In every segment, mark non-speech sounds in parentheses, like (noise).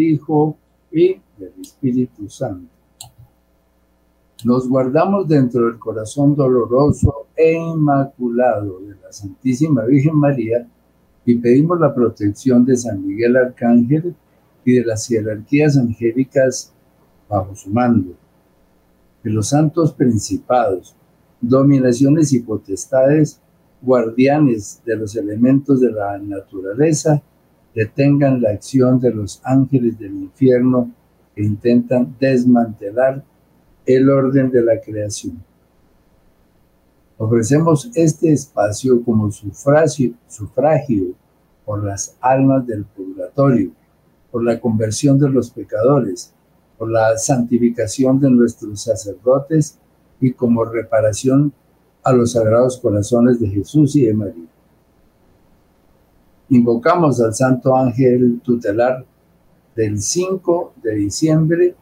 Hijo y del Espíritu Santo. Nos guardamos dentro del corazón doloroso e inmaculado de la Santísima Virgen María y pedimos la protección de San Miguel Arcángel y de las jerarquías angélicas bajo su mando, de los santos principados, dominaciones y potestades, guardianes de los elementos de la naturaleza, detengan la acción de los ángeles del infierno que intentan desmantelar el orden de la creación. Ofrecemos este espacio como sufragio, sufragio por las almas del purgatorio, por la conversión de los pecadores, por la santificación de nuestros sacerdotes y como reparación a los sagrados corazones de Jesús y de María. Invocamos al Santo Ángel tutelar del 5 de diciembre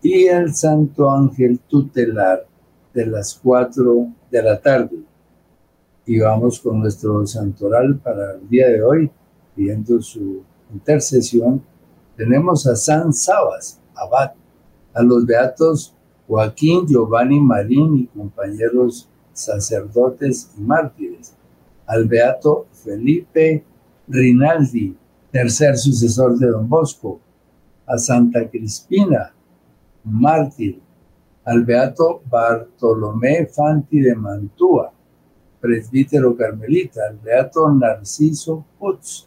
y al Santo Ángel tutelar de las 4 de la tarde. Y vamos con nuestro santoral para el día de hoy, pidiendo su intercesión. Tenemos a San Sabas, abad, a los beatos Joaquín, Giovanni Marín y compañeros sacerdotes y mártires, al beato Felipe Rinaldi, tercer sucesor de Don Bosco, a Santa Crispina, mártir, al beato Bartolomé Fanti de Mantua, presbítero carmelita, al beato Narciso Putz,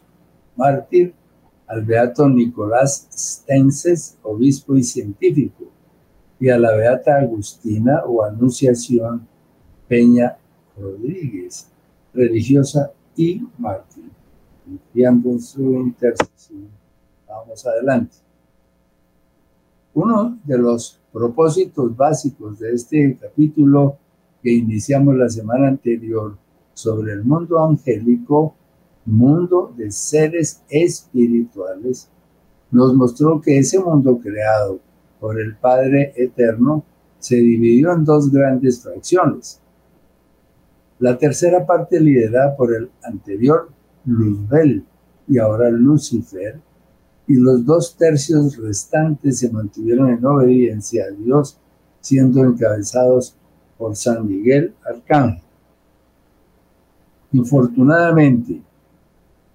mártir, al beato Nicolás Stenses, obispo y científico, y a la beata Agustina o Anunciación Peña Rodríguez, religiosa y mártir, confiando en su intercesión. Vamos adelante. Uno de los propósitos básicos de este capítulo que iniciamos la semana anterior sobre el mundo angélico, mundo de seres espirituales, nos mostró que ese mundo creado por el Padre Eterno se dividió en dos grandes fracciones. La tercera parte liderada por el anterior Luzbel y ahora Lucifer, y los dos tercios restantes se mantuvieron en obediencia a Dios, siendo encabezados por San Miguel Arcángel. Infortunadamente,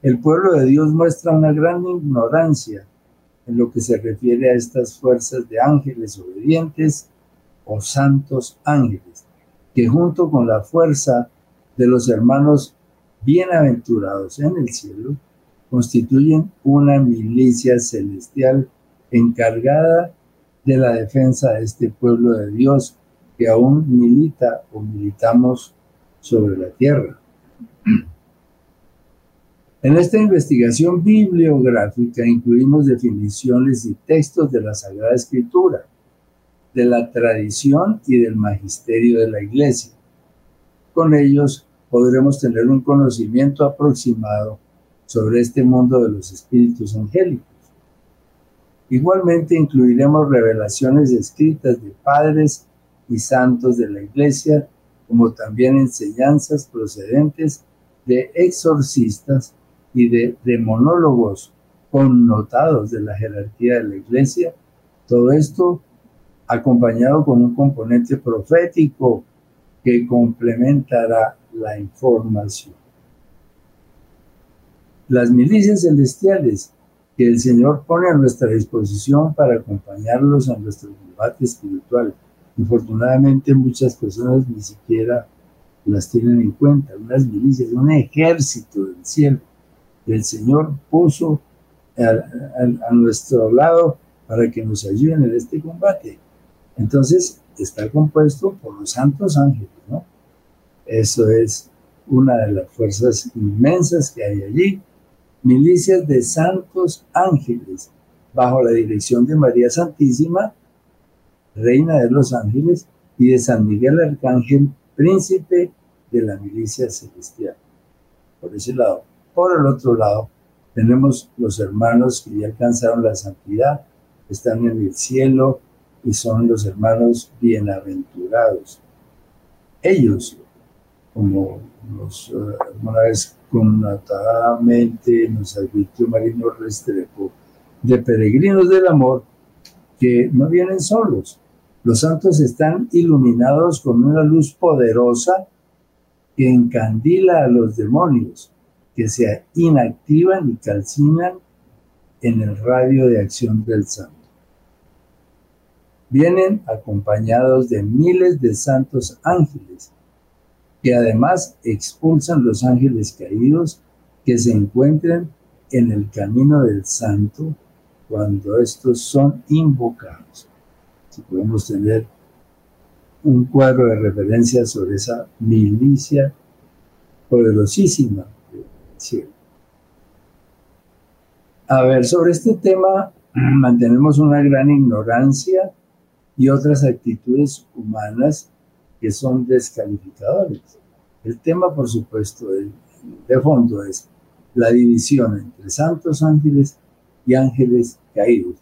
el pueblo de Dios muestra una gran ignorancia en lo que se refiere a estas fuerzas de ángeles obedientes o santos ángeles, que junto con la fuerza de los hermanos bienaventurados en el cielo, constituyen una milicia celestial encargada de la defensa de este pueblo de Dios que aún milita o militamos sobre la tierra. En esta investigación bibliográfica incluimos definiciones y textos de la Sagrada Escritura, de la tradición y del magisterio de la Iglesia. Con ellos podremos tener un conocimiento aproximado sobre este mundo de los espíritus angélicos. Igualmente incluiremos revelaciones escritas de padres y santos de la iglesia, como también enseñanzas procedentes de exorcistas y de demonólogos connotados de la jerarquía de la iglesia. Todo esto acompañado con un componente profético que complementará la información las milicias celestiales que el Señor pone a nuestra disposición para acompañarlos a nuestro combate espiritual. Infortunadamente muchas personas ni siquiera las tienen en cuenta, unas milicias, un ejército del cielo el Señor puso a, a nuestro lado para que nos ayuden en este combate. Entonces está compuesto por los santos ángeles, ¿no? Eso es una de las fuerzas inmensas que hay allí milicias de santos ángeles, bajo la dirección de María Santísima, Reina de los Ángeles, y de San Miguel Arcángel, príncipe de la milicia celestial. Por ese lado. Por el otro lado, tenemos los hermanos que ya alcanzaron la santidad, están en el cielo y son los hermanos bienaventurados. Ellos, como nos, una vez connotadamente nos advirtió Marino Restrepo, de peregrinos del amor que no vienen solos. Los santos están iluminados con una luz poderosa que encandila a los demonios, que se inactivan y calcinan en el radio de acción del santo. Vienen acompañados de miles de santos ángeles que además expulsan los ángeles caídos que se encuentran en el camino del santo cuando estos son invocados. Si podemos tener un cuadro de referencia sobre esa milicia poderosísima A ver, sobre este tema (clears throat) mantenemos una gran ignorancia y otras actitudes humanas que son descalificadores. El tema, por supuesto, de, fondo es la división entre santos ángeles y ángeles caídos.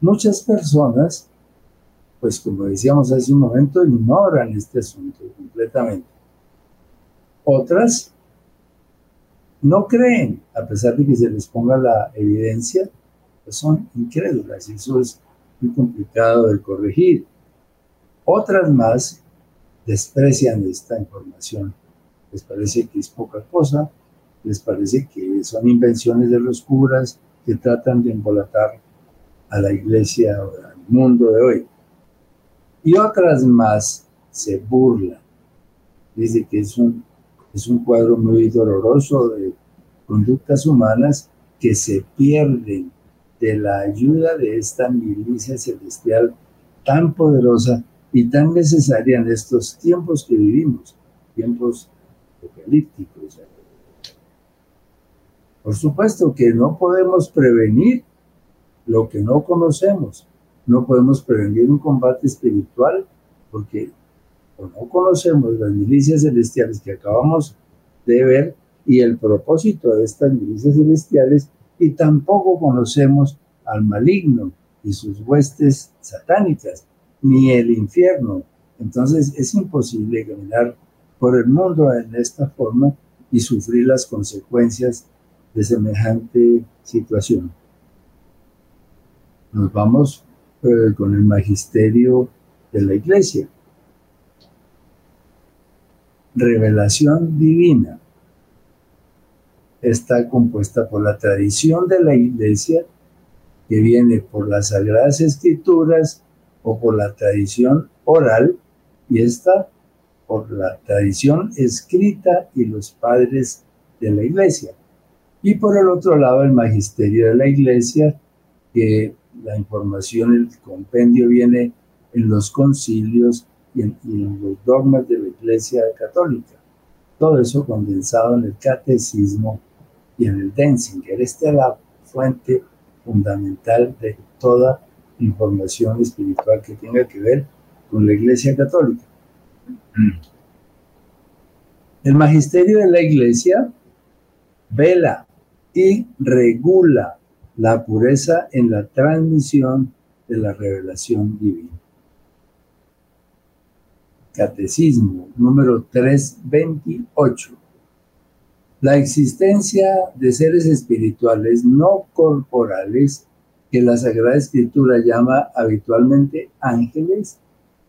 Muchas personas, pues como decíamos hace un momento, ignoran este asunto completamente. Otras no creen, a pesar de que se les ponga la evidencia, pues son incrédulas y eso es muy complicado de corregir. Otras más desprecian esta información. Les parece que es poca cosa, les parece que son invenciones de los curas que tratan de embolatar a la iglesia o al mundo de hoy. Y otras más se burlan. Dice que es un, es un cuadro muy doloroso de conductas humanas que se pierden de la ayuda de esta milicia celestial tan poderosa y tan necesaria en estos tiempos que vivimos, tiempos apocalípticos. Por supuesto que no podemos prevenir lo que no conocemos. No podemos prevenir un combate espiritual porque no conocemos las milicias celestiales que acabamos de ver y el propósito de estas milicias celestiales y tampoco conocemos al maligno y sus huestes satánicas ni el infierno. Entonces es imposible caminar por el mundo en esta forma y sufrir las consecuencias de semejante situación. Nos vamos eh, con el magisterio de la iglesia. Revelación divina. Está compuesta por la tradición de la iglesia que viene por las sagradas escrituras o por la tradición oral y esta por la tradición escrita y los padres de la iglesia. Y por el otro lado el magisterio de la iglesia, que la información, el compendio viene en los concilios y en, los dogmas de la iglesia católica. Todo eso condensado en el catecismo y en el Denzinger. Esta es la fuente fundamental de toda información espiritual que tenga que ver con la Iglesia Católica. El magisterio de la Iglesia vela y regula la pureza en la transmisión de la revelación divina. Catecismo número 328. La existencia de seres espirituales no corporales que la Sagrada Escritura llama habitualmente ángeles,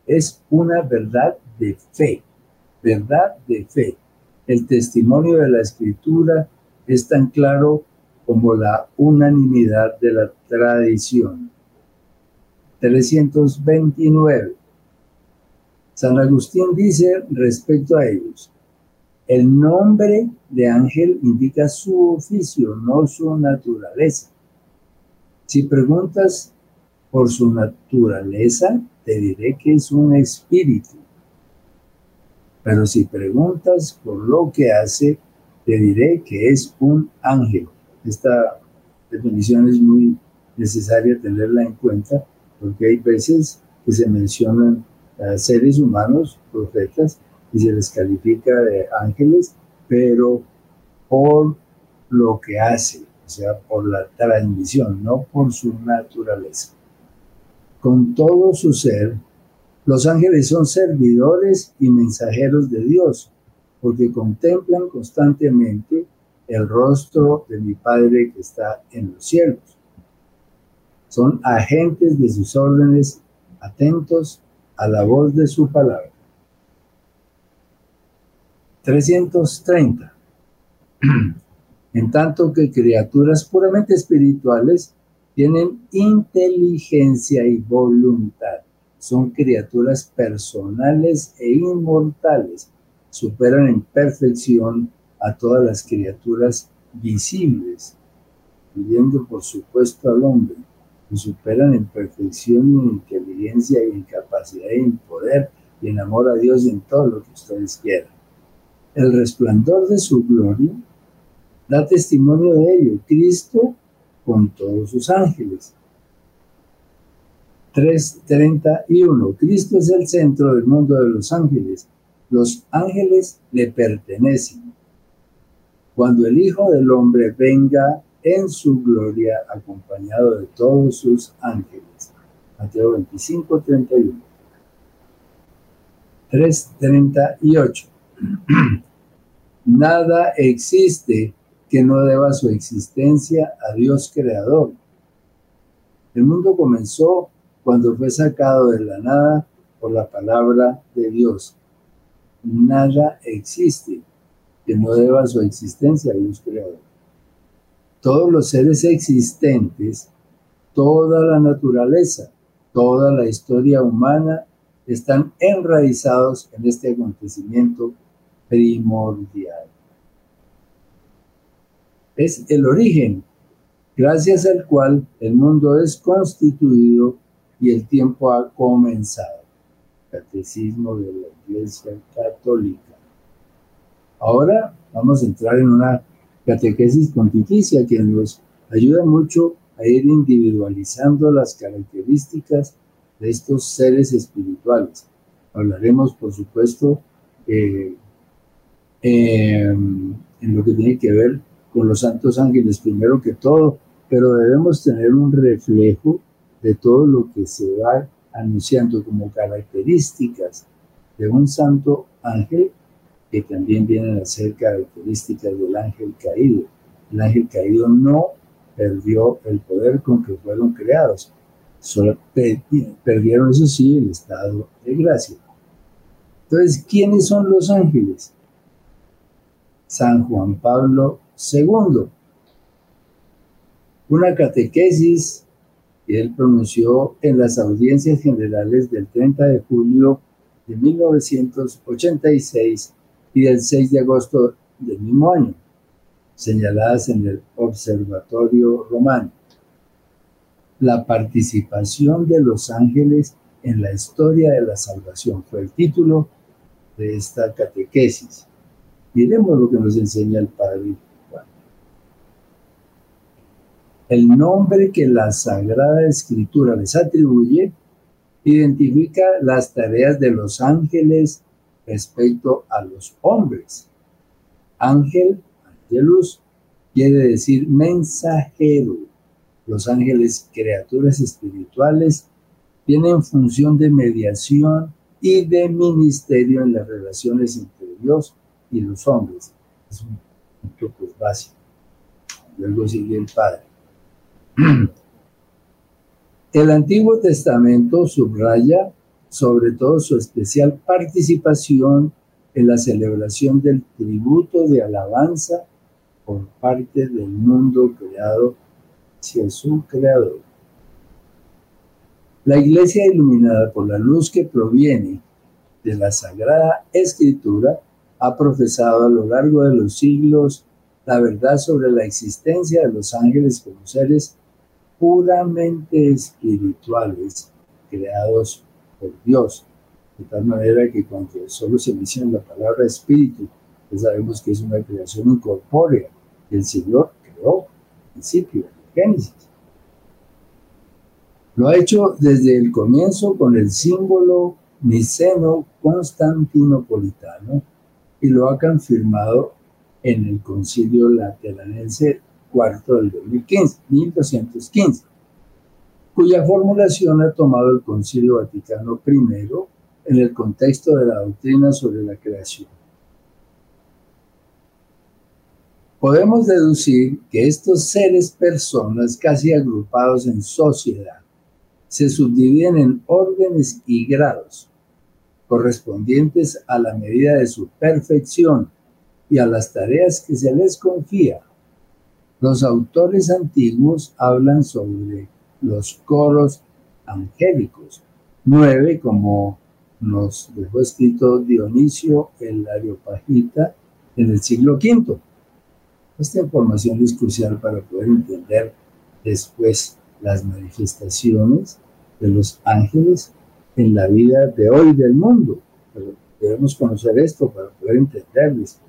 es una verdad de fe, verdad de fe. El testimonio de la Escritura es tan claro como la unanimidad de la tradición. 329. San Agustín dice respecto a ellos, el nombre de ángel indica su oficio, no su naturaleza. Si preguntas por su naturaleza, te diré que es un espíritu. Pero si preguntas por lo que hace, te diré que es un ángel. Esta definición es muy necesaria tenerla en cuenta porque hay veces que se mencionan seres humanos, profetas, y se les califica de ángeles, pero por lo que hace, o sea, por la transmisión, no por su naturaleza. Con todo su ser, los ángeles son servidores y mensajeros de Dios, porque contemplan constantemente el rostro de mi Padre que está en los cielos. Son agentes de sus órdenes, atentos a la voz de su palabra. 330. (clears throat) En tanto que criaturas puramente espirituales tienen inteligencia y voluntad. Son criaturas personales e inmortales. Superan en perfección a todas las criaturas visibles, viviendo por supuesto al hombre, y superan en perfección y en inteligencia y en capacidad y en poder y en amor a Dios y en todo lo que ustedes quieran. El resplandor de su gloria da testimonio de ello, Cristo con todos sus ángeles. 3.31. Cristo es el centro del mundo de los ángeles. Los ángeles le pertenecen cuando el Hijo del Hombre venga en su gloria acompañado de todos sus ángeles. Mateo 25, 31. 3, 38. Nada existe que no deba su existencia a Dios creador. El mundo comenzó cuando fue sacado de la nada por la palabra de Dios. Nada existe que no deba su existencia a Dios creador. Todos los seres existentes, toda la naturaleza, toda la historia humana están enraizados en este acontecimiento primordial. Es el origen gracias al cual el mundo es constituido y el tiempo ha comenzado. Catecismo de la Iglesia Católica. Ahora vamos a entrar en una catequesis pontificia que nos ayuda mucho a ir individualizando las características de estos seres espirituales. Hablaremos, por supuesto, eh, em, en lo que tiene que ver con los santos ángeles primero que todo, pero debemos tener un reflejo de todo lo que se va anunciando como características de un santo ángel que también vienen a ser características del ángel caído. El ángel caído no perdió el poder con que fueron creados, solo perdieron, eso sí, el estado de gracia. Entonces, ¿quiénes son los ángeles? San Juan Pablo II. Una catequesis que él pronunció en las audiencias generales del 30 de julio de 1986 y del 6 de agosto del mismo año, señaladas en el Observatorio Romano. La participación de los ángeles en la historia de la salvación fue el título de esta catequesis. Miremos lo que nos enseña el Padre Juan. El nombre que la Sagrada Escritura les atribuye identifica las tareas de los ángeles respecto a los hombres. Ángel, angelus, quiere decir mensajero. Los ángeles, criaturas espirituales, tienen función de mediación y de ministerio en las relaciones entre Dios y los hombres. Es un punto básico. Luego sigue el Padre. (clears throat) El Antiguo Testamento subraya sobre todo su especial participación en la celebración del tributo de alabanza por parte del mundo creado hacia su creador. La iglesia iluminada por la luz que proviene de la Sagrada Escritura ha profesado a lo largo de los siglos la verdad sobre la existencia de los ángeles como seres puramente espirituales creados por Dios. De tal manera que cuando solo se menciona la palabra espíritu, pues sabemos que es una creación incorpórea que el Señor creó al principio, en Génesis. Lo ha hecho desde el comienzo con el símbolo niceno constantinopolitano y lo ha confirmado en el concilio lateranense cuarto del 2015, 1215 cuya formulación ha tomado el Concilio Vaticano I en el contexto de la doctrina sobre la creación. Podemos deducir que estos seres personas casi agrupados en sociedad se subdividen en órdenes y grados correspondientes a la medida de su perfección y a las tareas que se les confía. Los autores antiguos hablan sobre los coros angélicos, nueve como nos dejó escrito Dionisio el Areopagita en el siglo V. Esta información es crucial para poder entender después las manifestaciones de los ángeles en la vida de hoy del mundo. Pero debemos conocer esto para poder entender después.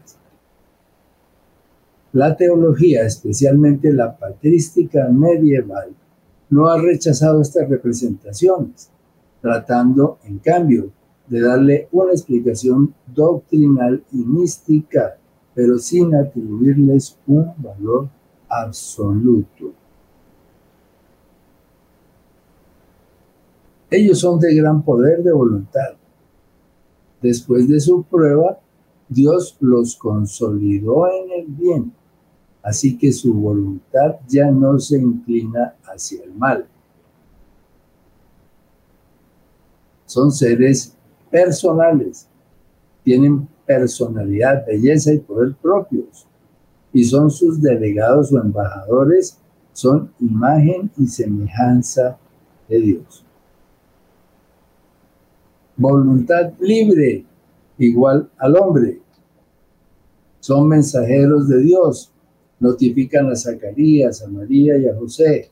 La teología, especialmente la patrística medieval, no ha rechazado estas representaciones, tratando, en cambio, de darle una explicación doctrinal y mística, pero sin atribuirles un valor absoluto. Ellos son de gran poder de voluntad. Después de su prueba, Dios los consolidó en el bien, así que su voluntad ya no se inclina hacia el mal. Son seres personales, tienen personalidad, belleza y poder propios, y son sus delegados o embajadores, son imagen y semejanza de Dios. Voluntad libre, igual al hombre. Son mensajeros de Dios, notifican a Zacarías, a María y a José.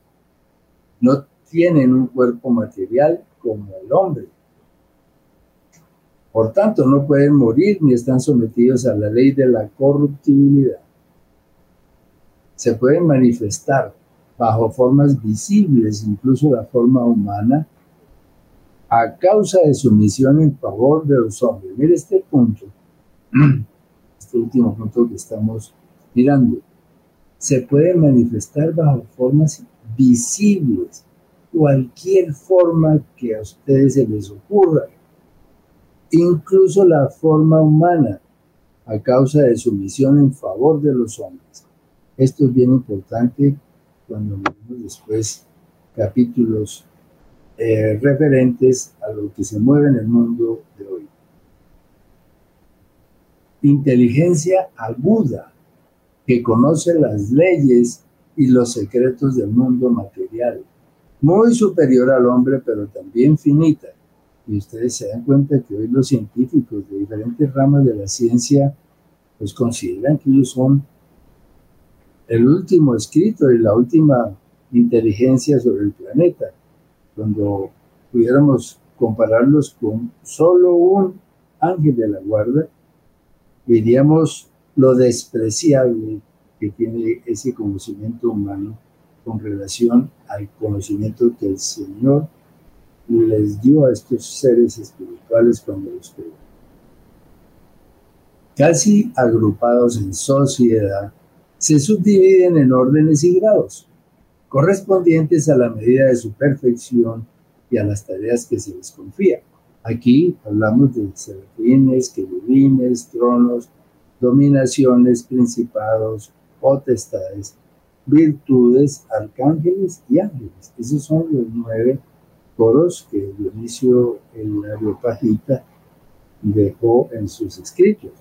No tienen un cuerpo material como el hombre. Por tanto, no pueden morir ni están sometidos a la ley de la corruptibilidad. Se pueden manifestar bajo formas visibles, incluso la forma humana, a causa de su misión en favor de los hombres. Mire este punto, (clears throat) este último punto que estamos mirando. Se puede manifestar bajo formas visibles, cualquier forma que a ustedes se les ocurra, incluso la forma humana, a causa de su misión en favor de los hombres. Esto es bien importante cuando vemos después capítulos eh, referentes a lo que se mueve en el mundo de hoy. Inteligencia aguda que conoce las leyes y los secretos del mundo material, muy superior al hombre, pero también finita. Y ustedes se dan cuenta que hoy los científicos de diferentes ramas de la ciencia pues consideran que ellos son el último escrito y la última inteligencia sobre el planeta cuando pudiéramos compararlos con solo un ángel de la guarda, veríamos lo despreciable que tiene ese conocimiento humano con relación al conocimiento que el Señor les dio a estos seres espirituales cuando los creó. Casi agrupados en sociedad, se subdividen en órdenes y grados correspondientes a la medida de su perfección y a las tareas que se les confía. Aquí hablamos de serafines, querubines, tronos, dominaciones, principados, potestades, virtudes, arcángeles y ángeles. Esos son los nueve coros que Dionisio el Areopagita dejó en sus escritos.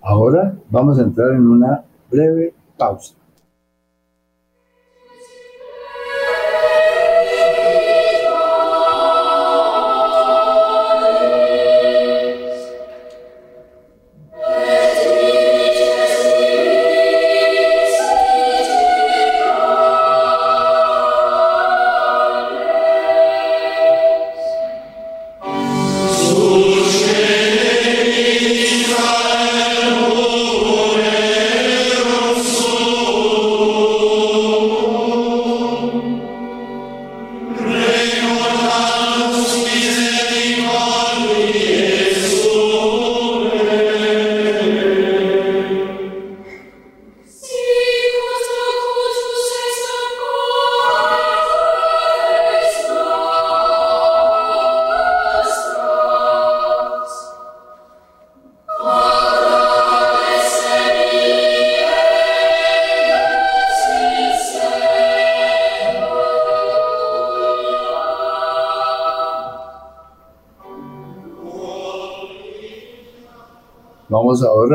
Ahora vamos a entrar en una breve pausa.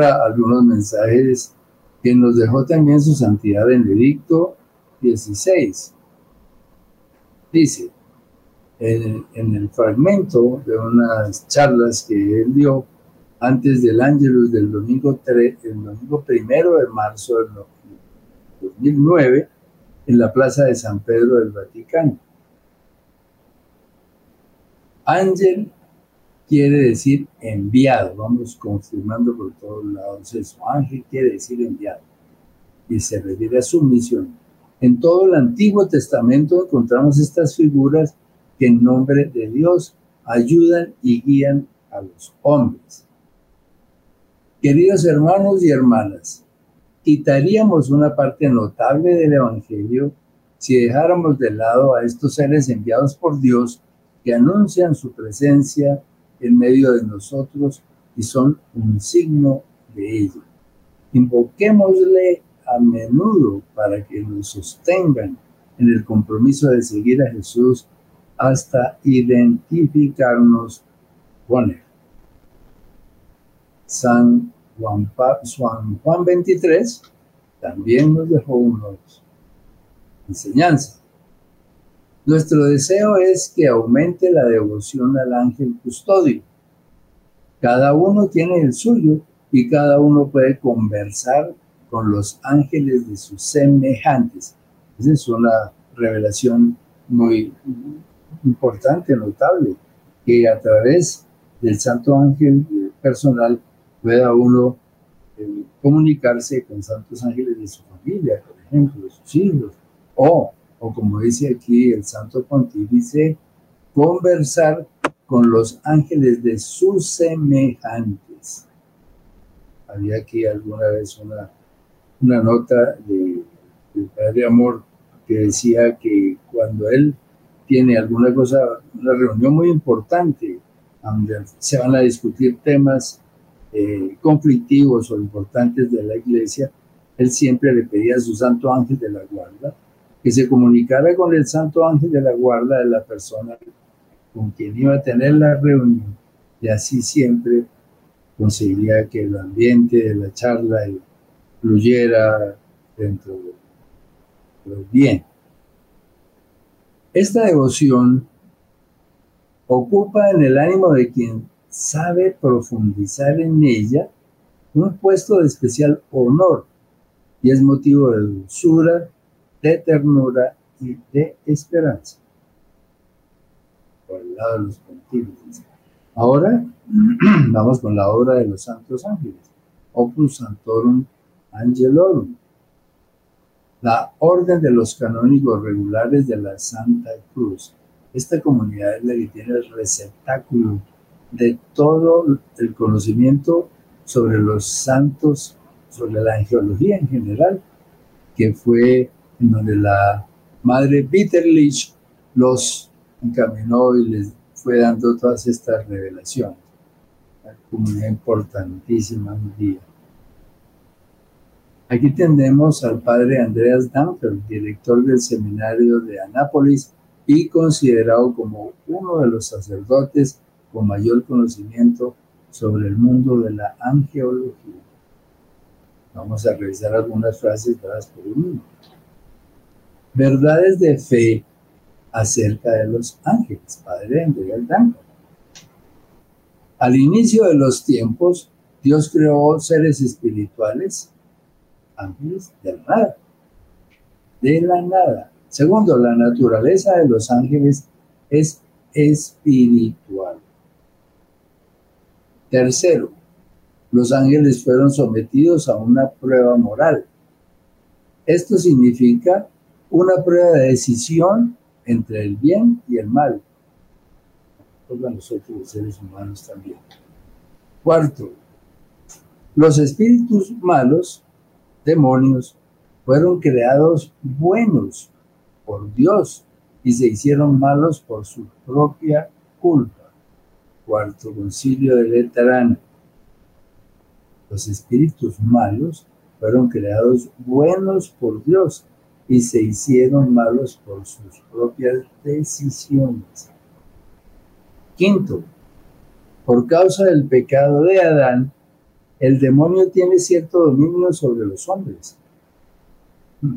Algunos mensajes que nos dejó también su santidad Benedicto XVI. Dice, en, el fragmento de unas charlas que él dio antes del Ángelus del domingo, el domingo primero de marzo del 2009 en la plaza de San Pedro del Vaticano. Ángel quiere decir enviado, vamos confirmando por todos lados eso. Ángel quiere decir enviado y se refiere a su misión. En todo el Antiguo Testamento encontramos estas figuras que en nombre de Dios ayudan y guían a los hombres. Queridos hermanos y hermanas, quitaríamos una parte notable del Evangelio si dejáramos de lado a estos seres enviados por Dios que anuncian su presencia en medio de nosotros y son un signo de ello. Invoquémosle a menudo para que nos sostengan en el compromiso de seguir a Jesús hasta identificarnos con Él. San Juan, Juan 23 también nos dejó unos enseñanzas. Nuestro deseo es que aumente la devoción al ángel custodio. Cada uno tiene el suyo y cada uno puede conversar con los ángeles de sus semejantes. Esa es una revelación muy importante, notable, que a través del santo ángel personal pueda uno eh, comunicarse con santos ángeles de su familia, por ejemplo, de sus hijos, o o como dice aquí el Santo Pontífice, conversar con los ángeles de sus semejantes. Había aquí alguna vez una, una nota de, del Padre Amor que decía que cuando él tiene alguna cosa, una reunión muy importante, donde se van a discutir temas eh, conflictivos o importantes de la iglesia, él siempre le pedía a su santo ángel de la guarda que se comunicara con el santo ángel de la guarda de la persona con quien iba a tener la reunión y así siempre conseguiría que el ambiente de la charla fluyera dentro de bien. Esta devoción ocupa en el ánimo de quien sabe profundizar en ella un puesto de especial honor y es motivo de dulzura de ternura y de esperanza. Por el lado de los pontífices. Ahora (clears throat) vamos con la obra de los santos ángeles. Opus Santorum Angelorum. La orden de los canónigos regulares de la Santa Cruz. Esta comunidad es la que tiene el receptáculo de todo el conocimiento sobre los santos, sobre la angelología en general, que fue en donde la madre Bitterlich los encaminó y les fue dando todas estas revelaciones. Una comunidad importantísima un día. Aquí tenemos al padre Andreas Danfer, director del seminario de Anápolis y considerado como uno de los sacerdotes con mayor conocimiento sobre el mundo de la angeología. Vamos a revisar algunas frases dadas por uno verdades de fe acerca de los ángeles, Padre de Al inicio de los tiempos, Dios creó seres espirituales, ángeles de la nada, de la nada. Segundo, la naturaleza de los ángeles es espiritual. Tercero, los ángeles fueron sometidos a una prueba moral. Esto significa una prueba de decisión entre el bien y el mal. Todos nosotros los seres humanos también. Cuarto, los espíritus malos, demonios, fueron creados buenos por Dios y se hicieron malos por su propia culpa. Cuarto concilio de Letrán. Los espíritus malos fueron creados buenos por Dios y se hicieron malos por sus propias decisiones. Quinto, por causa del pecado de Adán, el demonio tiene cierto dominio sobre los hombres. Hmm,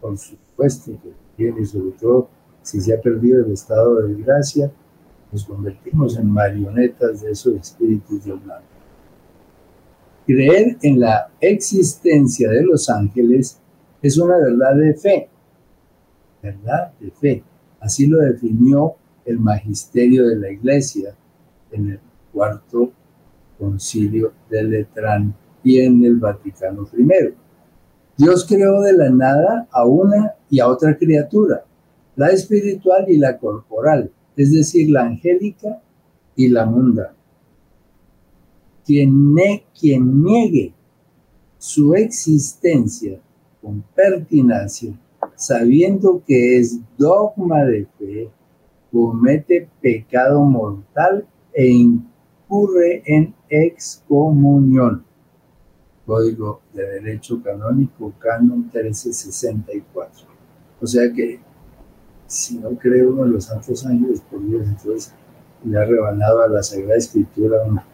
por supuesto que tiene, sobre todo si se ha perdido el estado de gracia, nos convertimos en marionetas de esos espíritus del mal. Creer en la existencia de los ángeles es una verdad de fe, verdad de fe. Así lo definió el magisterio de la iglesia en el cuarto concilio de Letrán y en el Vaticano I. Dios creó de la nada a una y a otra criatura, la espiritual y la corporal, es decir, la angélica y la munda. Quien, quien niegue su existencia con pertinacia, sabiendo que es dogma de fe, comete pecado mortal e incurre en excomunión. Código de Derecho Canónico, Canon 1364. O sea que si no cree uno en los santos ángeles, por Dios, entonces le ha rebanado a la Sagrada Escritura una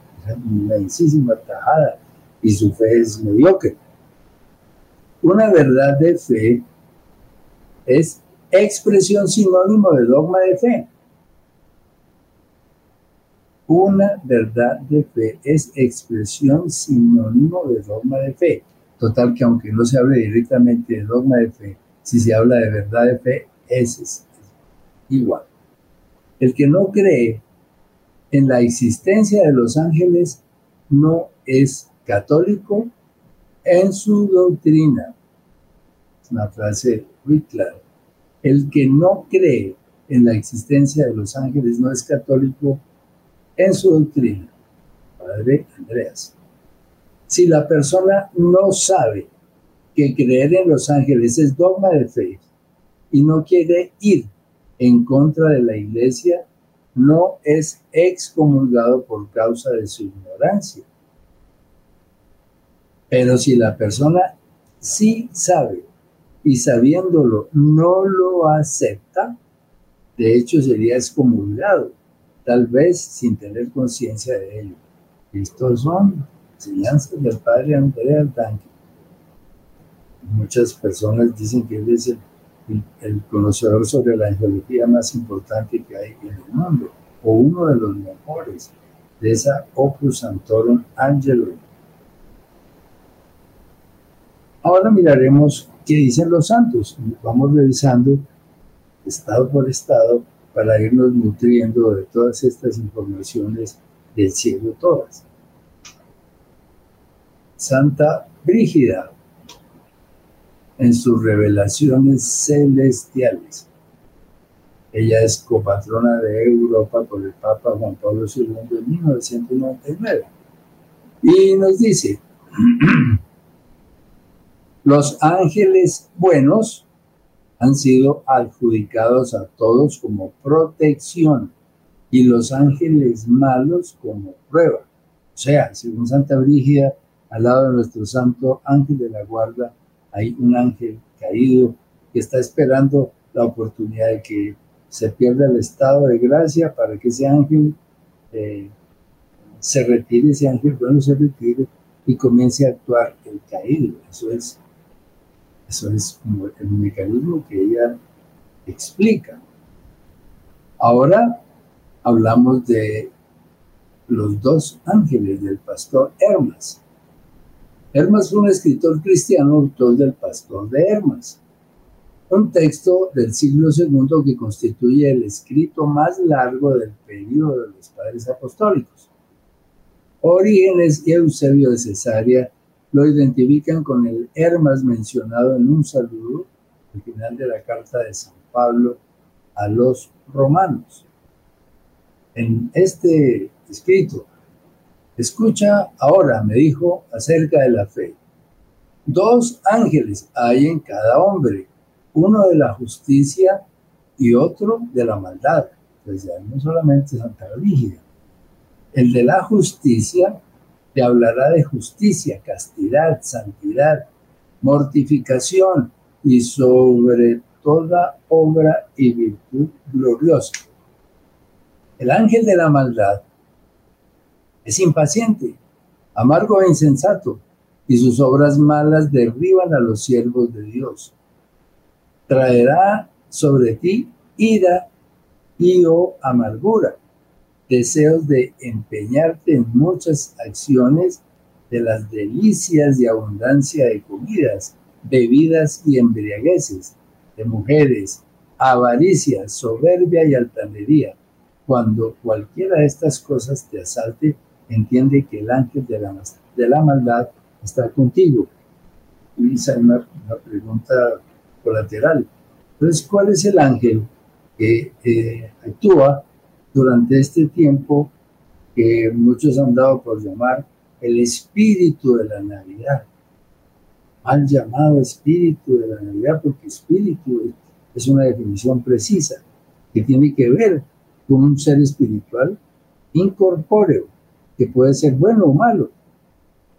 inmensísima tajada y su fe es mediocre. Una verdad de fe es expresión sinónimo de dogma de fe. Una verdad de fe es expresión sinónimo de dogma de fe. Total que aunque no se hable directamente de dogma de fe, si se habla de verdad de fe, es igual. El que no cree en la existencia de los ángeles no es católico en su doctrina. Es una frase muy clara. El que no cree en la existencia de los ángeles no es católico en su doctrina. Padre Andreas. Si la persona no sabe que creer en los ángeles es dogma de fe y no quiere ir en contra de la iglesia, no es excomulgado por causa de su ignorancia. Pero si la persona sí sabe y sabiéndolo no lo acepta, de hecho sería excomulgado, tal vez sin tener conciencia de ello. Estos son enseñanzas del padre Andrea Tanque. Muchas personas dicen que él es el, conocedor sobre la angelología más importante que hay en el mundo, o uno de los mejores de esa Opus Santorum Angelum. Ahora miraremos qué dicen los santos. Vamos revisando estado por estado para irnos nutriendo de todas estas informaciones del cielo todas. Santa Brígida, en sus revelaciones celestiales. Ella es copatrona de Europa por el Papa Juan Pablo II en 1999. Y nos dice, (clears throat) los ángeles buenos han sido adjudicados a todos como protección y los ángeles malos como prueba. O sea, según Santa Brígida, al lado de nuestro santo ángel de la guarda, hay un ángel caído que está esperando la oportunidad de que se pierda el estado de gracia para que ese ángel eh, se retire, ese ángel bueno se retire y comience a actuar el caído. Eso es, eso es el mecanismo que ella explica. Ahora hablamos de los dos ángeles del pastor Hermas. Hermas fue un escritor cristiano, autor del Pastor de Hermas, un texto del siglo II que constituye el escrito más largo del periodo de los padres apostólicos. Orígenes y Eusebio de Cesarea lo identifican con el Hermas mencionado en un saludo al final de la carta de San Pablo a los romanos. En este escrito, Escucha ahora, me dijo, acerca de la fe. Dos ángeles hay en cada hombre, uno de la justicia y otro de la maldad. Pues ya no solamente Santa Brígida. El de la justicia te hablará de justicia, castidad, santidad, mortificación y sobre toda obra y virtud gloriosa. El ángel de la maldad es impaciente, amargo e insensato, y sus obras malas derriban a los siervos de Dios. Traerá sobre ti ira y o amargura, deseos de empeñarte en muchas acciones de las delicias y abundancia de comidas, bebidas y embriagueces, de mujeres, avaricia, soberbia y altanería. Cuando cualquiera de estas cosas te asalte, entiende que el ángel de la, maldad está contigo. Y una, una pregunta colateral. Entonces, ¿cuál es el ángel que eh, actúa durante este tiempo que muchos han dado por llamar el espíritu de la Navidad? Han llamado espíritu de la Navidad porque espíritu es una definición precisa que tiene que ver con un ser espiritual incorpóreo, que puede ser bueno o malo.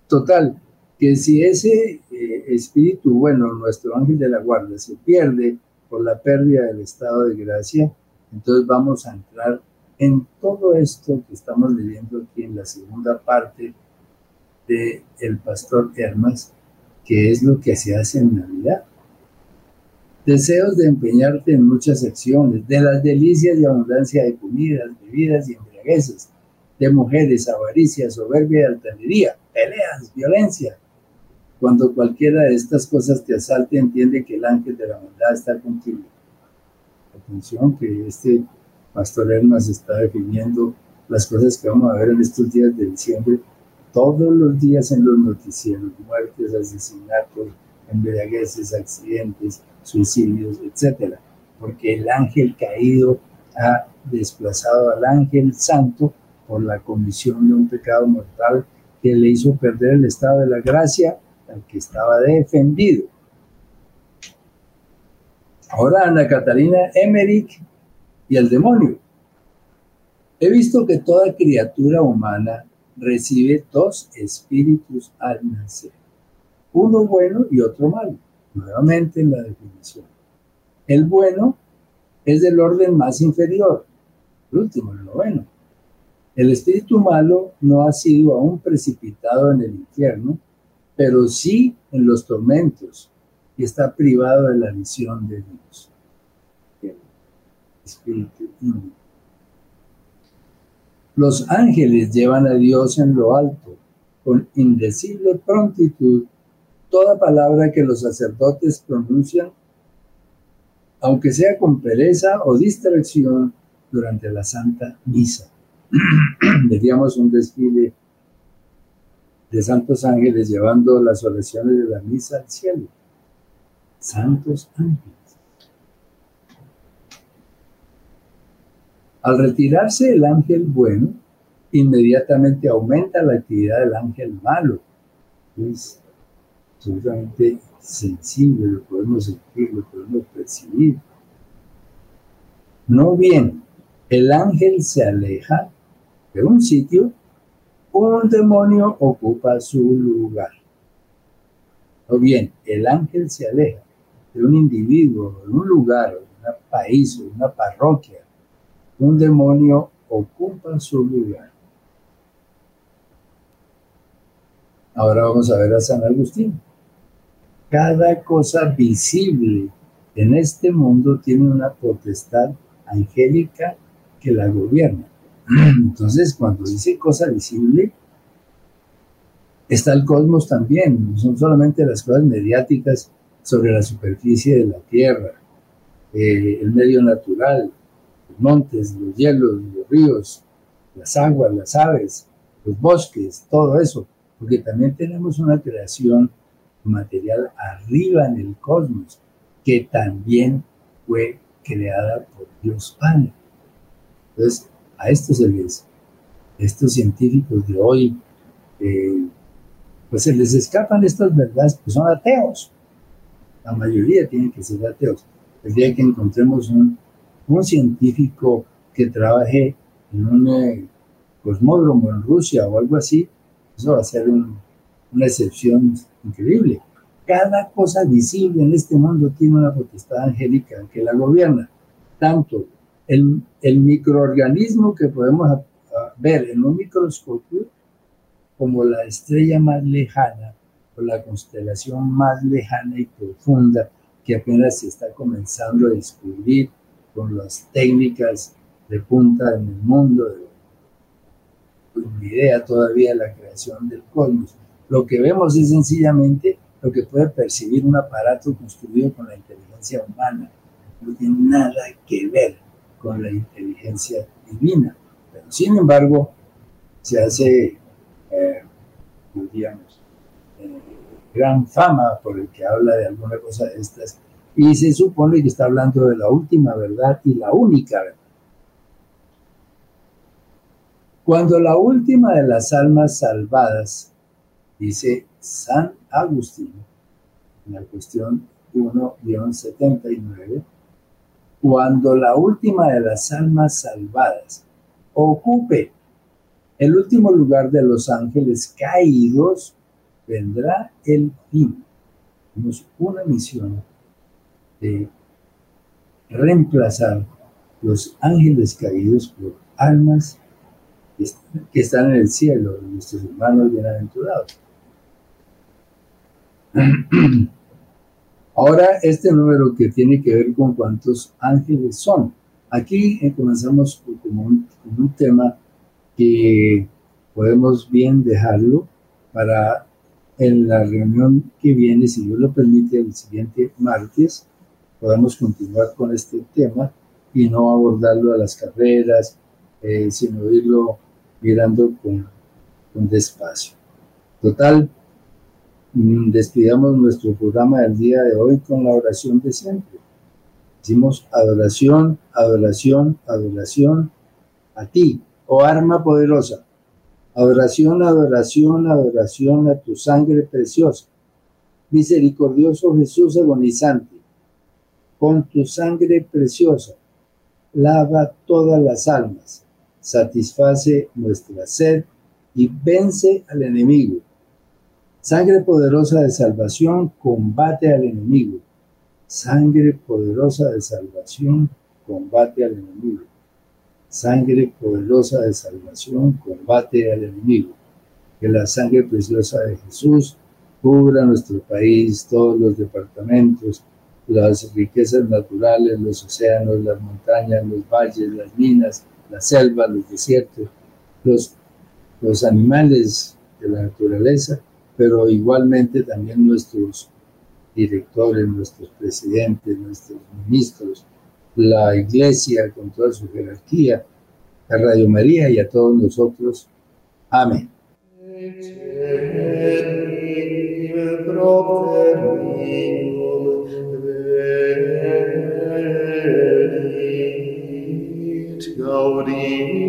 Total, que si ese eh, espíritu bueno, nuestro ángel de la guarda, se pierde por la pérdida del estado de gracia, entonces vamos a entrar en todo esto que estamos leyendo aquí en la segunda parte de El Pastor Hermas, que es lo que se hace en Navidad. Deseos de empeñarte en muchas acciones, de las delicias y abundancia de comidas, bebidas y embriagueces, de mujeres, avaricia, soberbia y altanería, peleas, violencia, cuando cualquiera de estas cosas te asalte, entiende que el ángel de la maldad está contigo. Atención que este pastor Hermas está definiendo las cosas que vamos a ver en estos días de diciembre, todos los días en los noticieros, muertes, asesinatos, embriagueces, accidentes, suicidios, etc. Porque el ángel caído ha desplazado al ángel santo por la comisión de un pecado mortal que le hizo perder el estado de la gracia al que estaba defendido. Ahora Ana Catalina Emmerich y el demonio. He visto que toda criatura humana recibe dos espíritus al nacer, uno bueno y otro malo, nuevamente en la definición. El bueno es del orden más inferior, el último, el noveno. El espíritu malo no ha sido aún precipitado en el infierno, pero sí en los tormentos y está privado de la visión de Dios. Los ángeles llevan a Dios en lo alto, con indecible prontitud, toda palabra que los sacerdotes pronuncian, aunque sea con pereza o distracción durante la Santa Misa. (clears throat) Decíamos un desfile de santos ángeles llevando las oraciones de la misa al cielo. Santos ángeles. Al retirarse el ángel bueno, inmediatamente aumenta la actividad del ángel malo. Es absolutamente sensible, lo podemos sentir, lo podemos percibir. No bien, el ángel se aleja de un sitio un demonio ocupa su lugar. O bien, el ángel se aleja de un individuo, de un lugar, de un país, de una parroquia. Un demonio ocupa su lugar. Ahora vamos a ver a San Agustín. Cada cosa visible en este mundo tiene una potestad angélica que la gobierna. (clears throat) Entonces, cuando dice cosa visible, está el cosmos también, no son solamente las cosas mediáticas sobre la superficie de la Tierra, eh, el medio natural, montes, los hielos, los ríos, las aguas, las aves, los bosques, todo eso, porque también tenemos una creación material arriba en el cosmos, que también fue creada por Dios Padre. Entonces, a estos se les, estos científicos de hoy, eh, pues se les escapan estas verdades, pues son ateos. La mayoría tienen que ser ateos. El día que encontremos un, científico que trabaje en un eh, cosmódromo en Rusia o algo así, eso va a ser una excepción increíble. Cada cosa visible en este mundo tiene una potestad angélica que la gobierna, tanto el, microorganismo que podemos ver en un microscopio como la estrella más lejana o la constelación más lejana y profunda que apenas se está comenzando a descubrir con las técnicas de punta en el mundo, pues, ni idea todavía de la creación del cosmos. Lo que vemos es sencillamente lo que puede percibir un aparato construido con la inteligencia humana. No tiene nada que ver con la inteligencia divina. Pero sin embargo, se hace, eh, digamos, eh, gran fama por el que habla de alguna cosa de estas y se supone que está hablando de la última verdad y la única verdad. Cuando la última de las almas salvadas, dice San Agustín, en la cuestión 1-79, cuando la última de las almas salvadas ocupe el último lugar de los ángeles caídos, vendrá el fin. Tenemos una misión de reemplazar los ángeles caídos por almas que están en el cielo, nuestros hermanos bienaventurados. (clears throat) Ahora, este número que tiene que ver con cuántos ángeles son. Aquí eh, comenzamos como un, un tema que podemos bien dejarlo para en la reunión que viene, si Dios lo permite, el siguiente martes, podamos continuar con este tema y no abordarlo a las carreras, eh, sino irlo mirando con, despacio. Total, mm, despidamos nuestro programa del día de hoy con la oración de siempre. Decimos adoración, adoración, adoración a ti, oh arma poderosa. Adoración, adoración, adoración a tu sangre preciosa. Misericordioso Jesús agonizante, con tu sangre preciosa, lava todas las almas satisface nuestra sed y vence al enemigo. Sangre poderosa de salvación combate al enemigo. Sangre poderosa de salvación combate al enemigo. Sangre poderosa de salvación combate al enemigo. Que la sangre preciosa de Jesús cubra nuestro país, todos los departamentos, las riquezas naturales, los océanos, las montañas, los valles, las minas, la selva, los desiertos, los, los animales de la naturaleza, pero igualmente también nuestros directores, nuestros presidentes, nuestros ministros, la iglesia con toda su jerarquía, a Radio María y a todos nosotros. Amén. glory.